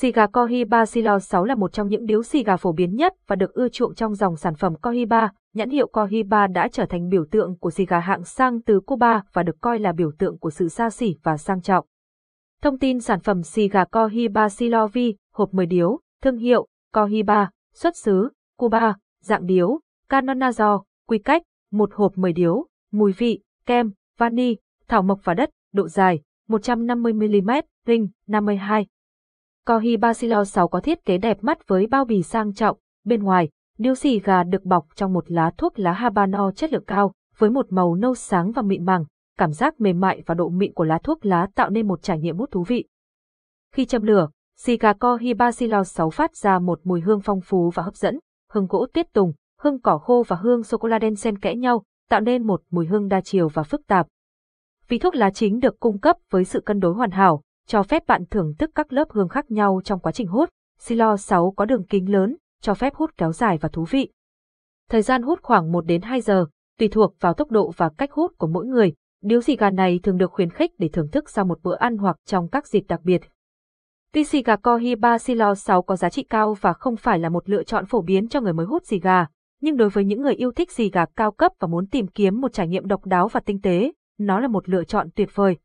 Xì gà Cohiba Silo 6 là một trong những điếu xì gà phổ biến nhất và được ưa chuộng trong dòng sản phẩm Cohiba. Nhãn hiệu Cohiba đã trở thành biểu tượng của xì gà hạng sang từ Cuba và được coi là biểu tượng của sự xa xỉ và sang trọng. Thông tin sản phẩm xì gà Cohiba Silovi, hộp 10 điếu, thương hiệu, Cohiba, xuất xứ, Cuba, dạng điếu, Canonazzo, quy cách, một hộp 10 điếu, mùi vị, kem, vani, thảo mộc và đất, độ dài, 150mm, ring, 52. Cohiba Basilo 6 có thiết kế đẹp mắt với bao bì sang trọng, bên ngoài, điếu xì gà được bọc trong một lá thuốc lá Habano chất lượng cao, với một màu nâu sáng và mịn màng, cảm giác mềm mại và độ mịn của lá thuốc lá tạo nên một trải nghiệm hút thú vị. Khi châm lửa, xì gà Cohiba Basilo 6 phát ra một mùi hương phong phú và hấp dẫn, hương gỗ tiết tùng, hương cỏ khô và hương sô-cô-la đen xen kẽ nhau, tạo nên một mùi hương đa chiều và phức tạp. Vì thuốc lá chính được cung cấp với sự cân đối hoàn hảo, cho phép bạn thưởng thức các lớp hương khác nhau trong quá trình hút. Silo 6 có đường kính lớn, cho phép hút kéo dài và thú vị. Thời gian hút khoảng 1 đến 2 giờ, tùy thuộc vào tốc độ và cách hút của mỗi người. Điếu xì gà này thường được khuyến khích để thưởng thức sau một bữa ăn hoặc trong các dịp đặc biệt. Tuy xì gà Cohiba Silo 6 có giá trị cao và không phải là một lựa chọn phổ biến cho người mới hút xì gà, nhưng đối với những người yêu thích xì gà cao cấp và muốn tìm kiếm một trải nghiệm độc đáo và tinh tế, nó là một lựa chọn tuyệt vời.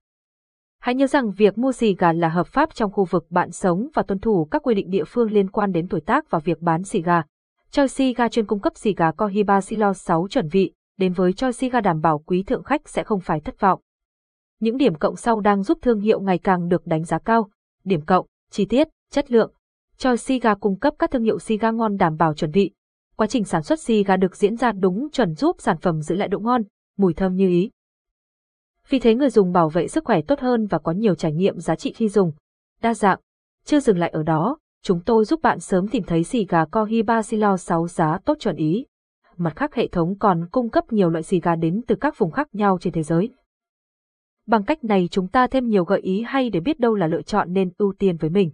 Hãy nhớ rằng việc mua xì gà là hợp pháp trong khu vực bạn sống và tuân thủ các quy định địa phương liên quan đến tuổi tác và việc bán xì gà. Choi xì gà chuyên cung cấp xì gà Cohiba Silo 6 chuẩn vị, đến với Choi xì gà đảm bảo quý thượng khách sẽ không phải thất vọng. Những điểm cộng sau đang giúp thương hiệu ngày càng được đánh giá cao. Điểm cộng, chi tiết, chất lượng. Choi xì gà cung cấp các thương hiệu xì gà ngon đảm bảo chuẩn vị. Quá trình sản xuất xì gà được diễn ra đúng chuẩn giúp sản phẩm giữ lại độ ngon, mùi thơm như ý. Vì thế người dùng bảo vệ sức khỏe tốt hơn và có nhiều trải nghiệm giá trị khi dùng. Đa dạng. Chưa dừng lại ở đó, chúng tôi giúp bạn sớm tìm thấy xì gà Cohiba Silo 6 giá tốt chuẩn ý. Mặt khác hệ thống còn cung cấp nhiều loại xì gà đến từ các vùng khác nhau trên thế giới. Bằng cách này chúng ta thêm nhiều gợi ý hay để biết đâu là lựa chọn nên ưu tiên với mình.